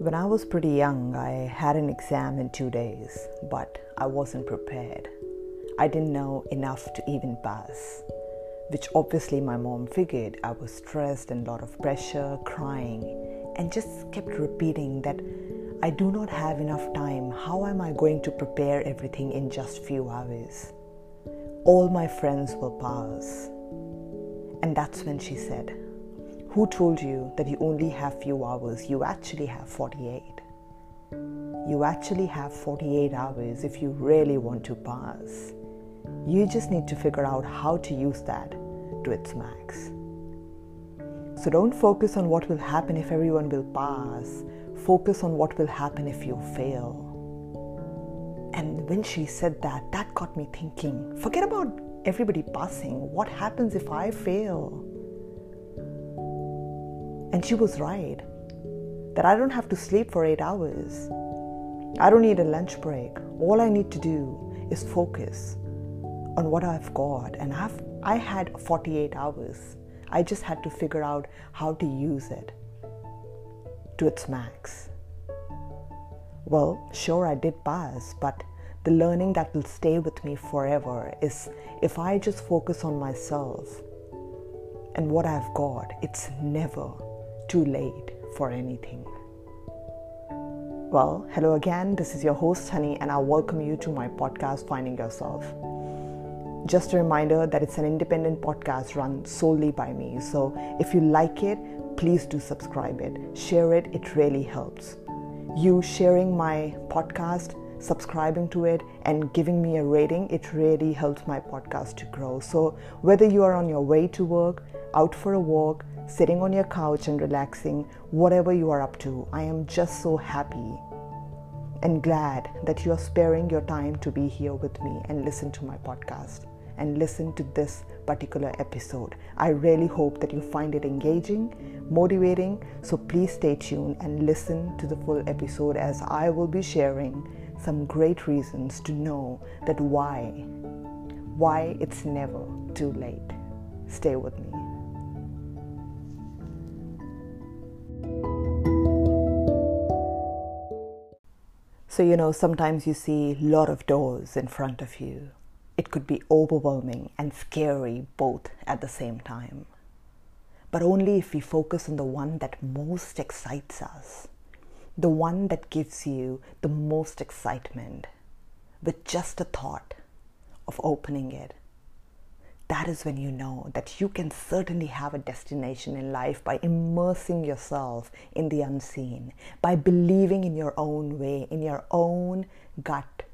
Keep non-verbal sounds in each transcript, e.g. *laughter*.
When I was pretty young, I had an exam in two days, but I wasn't prepared. I didn't know enough to even pass, which obviously my mom figured I was stressed and a lot of pressure, crying, and just kept repeating that I do not have enough time. How am I going to prepare everything in just few hours? All my friends will pass. And that's when she said, who told you that you only have few hours? You actually have 48. You actually have 48 hours if you really want to pass. You just need to figure out how to use that to its max. So don't focus on what will happen if everyone will pass. Focus on what will happen if you fail. And when she said that, that got me thinking forget about everybody passing. What happens if I fail? And she was right that I don't have to sleep for eight hours. I don't need a lunch break. All I need to do is focus on what I've got. And I've, I had 48 hours. I just had to figure out how to use it to its max. Well, sure, I did pass, but the learning that will stay with me forever is if I just focus on myself and what I've got, it's never too late for anything. Well, hello again. This is your host, Honey, and I welcome you to my podcast, Finding Yourself. Just a reminder that it's an independent podcast run solely by me. So if you like it, please do subscribe it, share it, it really helps. You sharing my podcast, subscribing to it, and giving me a rating, it really helps my podcast to grow. So whether you are on your way to work, out for a walk, sitting on your couch and relaxing, whatever you are up to. I am just so happy and glad that you are sparing your time to be here with me and listen to my podcast and listen to this particular episode. I really hope that you find it engaging, motivating. So please stay tuned and listen to the full episode as I will be sharing some great reasons to know that why why it's never too late. Stay with me. So, you know, sometimes you see a lot of doors in front of you. It could be overwhelming and scary both at the same time. But only if we focus on the one that most excites us, the one that gives you the most excitement, with just a thought of opening it that is when you know that you can certainly have a destination in life by immersing yourself in the unseen, by believing in your own way, in your own gut,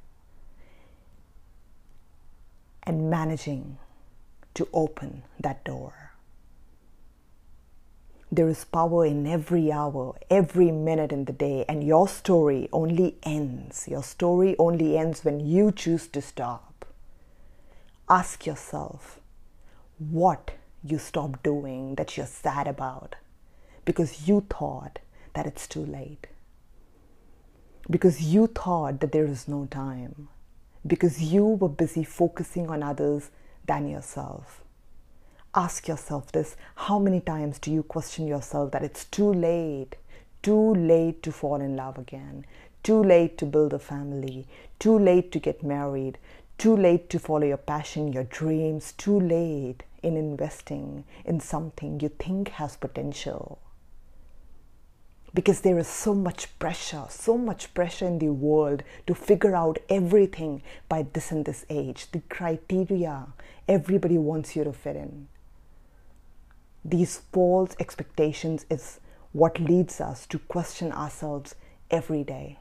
and managing to open that door. There is power in every hour, every minute in the day, and your story only ends. Your story only ends when you choose to stop. Ask yourself what you stopped doing that you're sad about because you thought that it's too late. Because you thought that there is no time. Because you were busy focusing on others than yourself. Ask yourself this how many times do you question yourself that it's too late? Too late to fall in love again, too late to build a family, too late to get married, too late to follow your passion, your dreams, too late in investing in something you think has potential. Because there is so much pressure, so much pressure in the world to figure out everything by this and this age, the criteria everybody wants you to fit in. These false expectations is what leads us to question ourselves every day.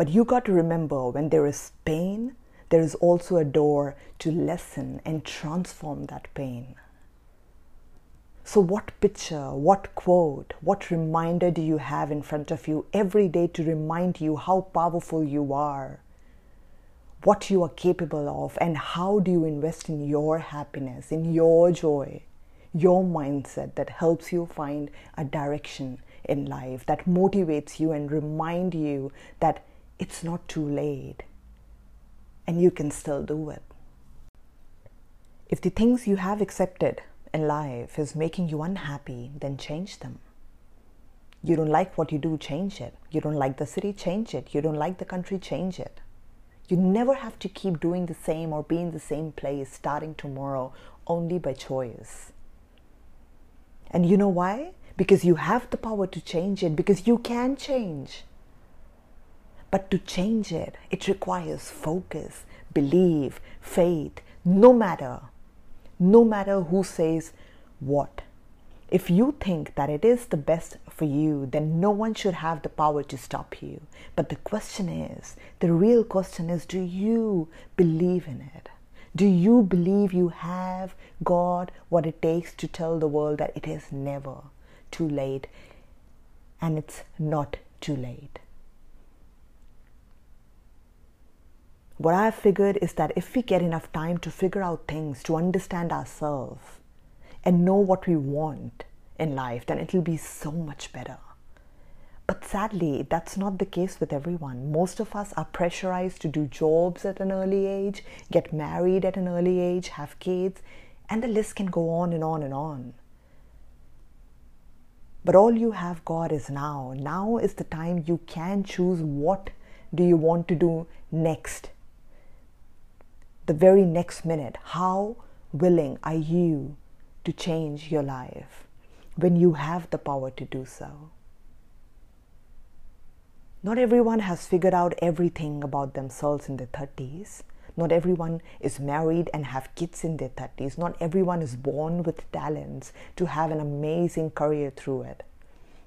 But you got to remember when there is pain, there is also a door to lessen and transform that pain. So, what picture, what quote, what reminder do you have in front of you every day to remind you how powerful you are, what you are capable of, and how do you invest in your happiness, in your joy, your mindset that helps you find a direction in life, that motivates you and remind you that it's not too late and you can still do it. If the things you have accepted in life is making you unhappy, then change them. You don't like what you do, change it. You don't like the city, change it. You don't like the country, change it. You never have to keep doing the same or be in the same place starting tomorrow only by choice. And you know why? Because you have the power to change it, because you can change. But to change it, it requires focus, belief, faith, no matter, no matter who says what. If you think that it is the best for you, then no one should have the power to stop you. But the question is the real question is do you believe in it? Do you believe you have God what it takes to tell the world that it is never too late and it's not too late? What I've figured is that if we get enough time to figure out things, to understand ourselves, and know what we want in life, then it'll be so much better. But sadly, that's not the case with everyone. Most of us are pressurized to do jobs at an early age, get married at an early age, have kids, and the list can go on and on and on. But all you have got is now. Now is the time you can choose what do you want to do next. The very next minute. How willing are you to change your life when you have the power to do so. Not everyone has figured out everything about themselves in their 30s. Not everyone is married and have kids in their 30s. Not everyone is born with talents to have an amazing career through it.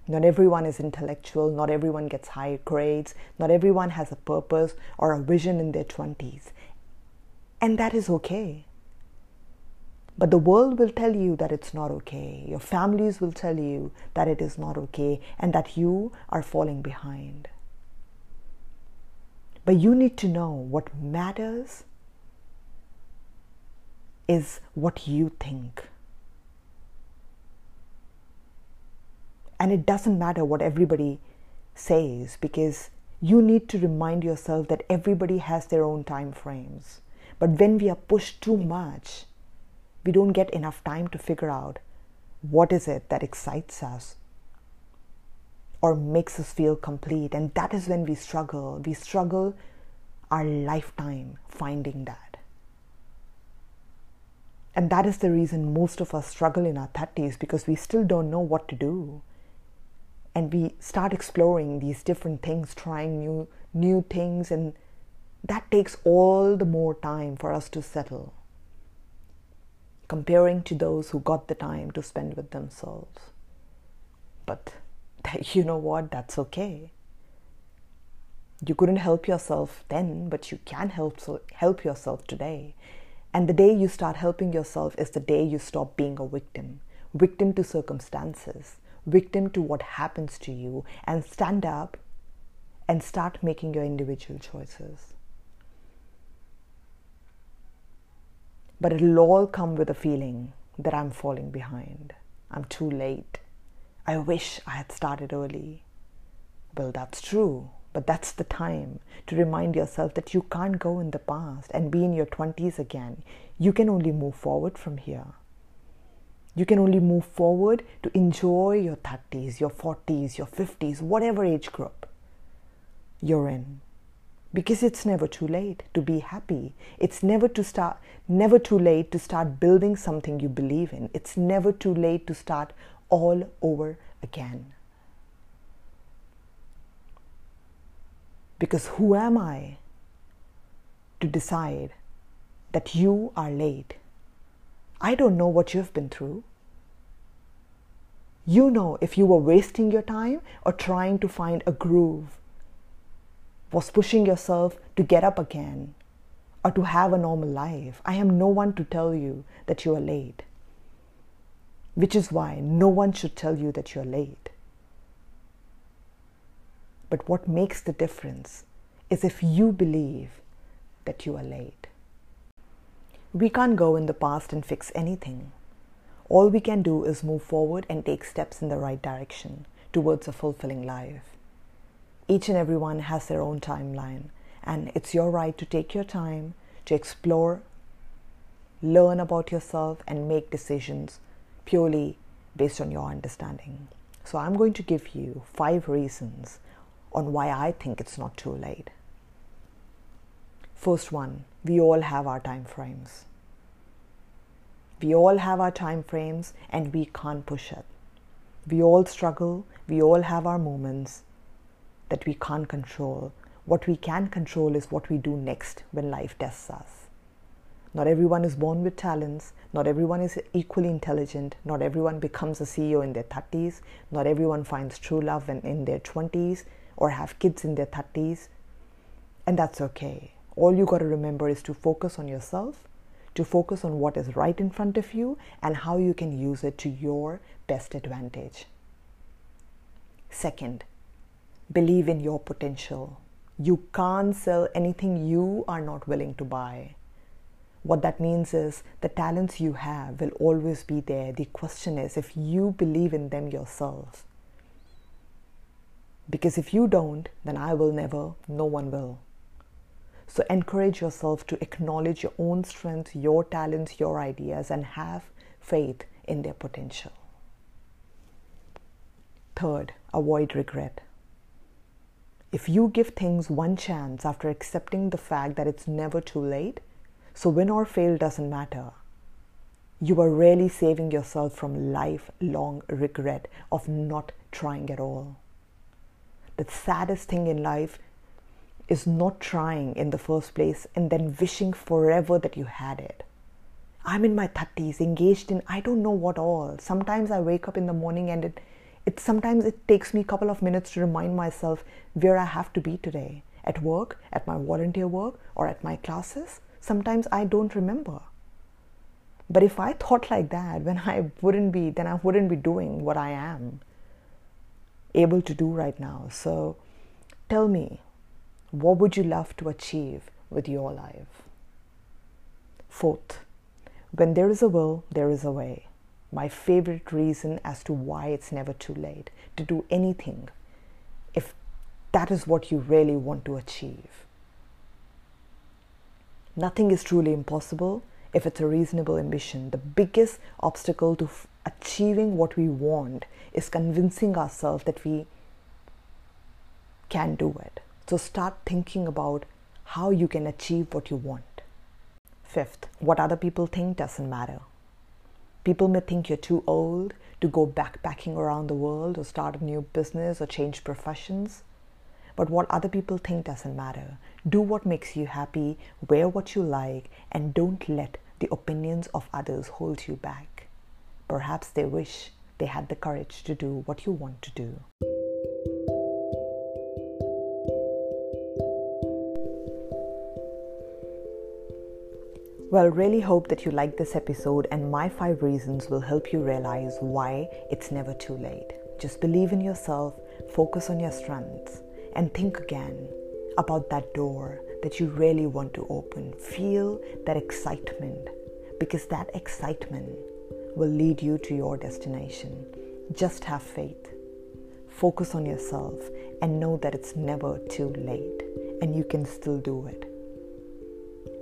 Not everyone is intellectual. Not everyone gets high grades. Not everyone has a purpose or a vision in their 20s. And that is okay. But the world will tell you that it's not okay. Your families will tell you that it is not okay and that you are falling behind. But you need to know what matters is what you think. And it doesn't matter what everybody says because you need to remind yourself that everybody has their own time frames. But when we are pushed too much, we don't get enough time to figure out what is it that excites us or makes us feel complete. And that is when we struggle. We struggle our lifetime finding that. And that is the reason most of us struggle in our 30s because we still don't know what to do. And we start exploring these different things trying new new things and that takes all the more time for us to settle comparing to those who got the time to spend with themselves. But *laughs* you know what? That's okay. You couldn't help yourself then, but you can help so help yourself today. And the day you start helping yourself is the day you stop being a victim, victim to circumstances, victim to what happens to you, and stand up and start making your individual choices. But it'll all come with a feeling that I'm falling behind. I'm too late. I wish I had started early. Well, that's true, but that's the time to remind yourself that you can't go in the past and be in your 20s again. You can only move forward from here. You can only move forward to enjoy your 30s, your 40s, your 50s, whatever age group you're in because it's never too late to be happy. It's never to start never too late to start building something you believe in. It's never too late to start all over again. Because who am i to decide that you are late? I don't know what you've been through. You know if you were wasting your time or trying to find a groove was pushing yourself to get up again or to have a normal life. I am no one to tell you that you are late, which is why no one should tell you that you're late. But what makes the difference is if you believe that you are late. We can't go in the past and fix anything. All we can do is move forward and take steps in the right direction towards a fulfilling life each and everyone has their own timeline, and it's your right to take your time to explore, learn about yourself, and make decisions purely based on your understanding. So I'm going to give you five reasons on why I think it's not too late. First one, we all have our time frames. We all have our time frames and we can't push it. We all struggle, we all have our moments that we can't control. What we can control is what we do next when life tests us. Not everyone is born with talents. Not everyone is equally intelligent. Not everyone becomes a CEO in their 30s. Not everyone finds true love in, in their 20s or have kids in their 30s. And that's okay. All you got to remember is to focus on yourself, to focus on what is right in front of you, and how you can use it to your best advantage. Second, believe in your potential. You can't sell anything you are not willing to buy. What that means is the talents you have will always be there. The question is if you believe in them yourself. Because if you don't, then I will never, no one will. So encourage yourself to acknowledge your own strengths, your talents, your ideas, and have faith in their potential. Third, avoid regret. If you give things one chance after accepting the fact that it's never too late, so, win or fail doesn't matter. You are really saving yourself from lifelong regret of not trying at all. The saddest thing in life is not trying in the first place and then wishing forever that you had it. I'm in my 30s, engaged in I don't know what all. Sometimes I wake up in the morning and it, it sometimes it takes me a couple of minutes to remind myself where I have to be today at work, at my volunteer work, or at my classes sometimes I don't remember. But if I thought like that, *laughs* when I wouldn't be, then I wouldn't be doing what I am able to do right now. So tell me, what would you love to achieve with your life? Fourth, when there is a will, there is a way. My favorite reason as to why it's never too late to do anything if that is what you really want to achieve. Nothing is truly impossible if it's a reasonable ambition. The biggest obstacle to f- achieving what we want is convincing ourselves that we can do it. So start thinking about how you can achieve what you want. Fifth, what other people think doesn't matter. People may think you're too old to go backpacking around the world or start a new business or change professions. But what other people think doesn't matter. Do what makes you happy, wear what you like, and don't let the opinions of others hold you back. Perhaps they wish they had the courage to do what you want to do. Well, really hope that you like this episode, and my five reasons will help you realize why it's never too late. Just believe in yourself, focus on your strengths, and think again about that door that you really want to open. Feel that excitement because that excitement will lead you to your destination. Just have faith. Focus on yourself and know that it's never too late and you can still do it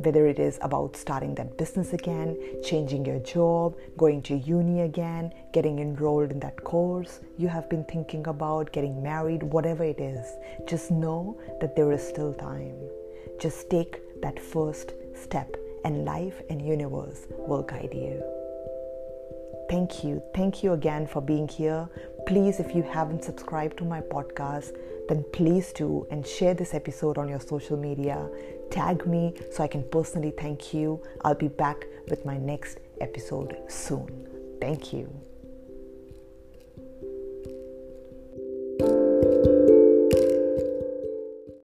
whether it is about starting that business again, changing your job, going to uni again, getting enrolled in that course you have been thinking about, getting married, whatever it is, just know that there is still time. Just take that first step, and life and universe will guide you. Thank you. Thank you again for being here. Please, if you haven't subscribed to my podcast, then please do and share this episode on your social media. Tag me so I can personally thank you. I'll be back with my next episode soon. Thank you.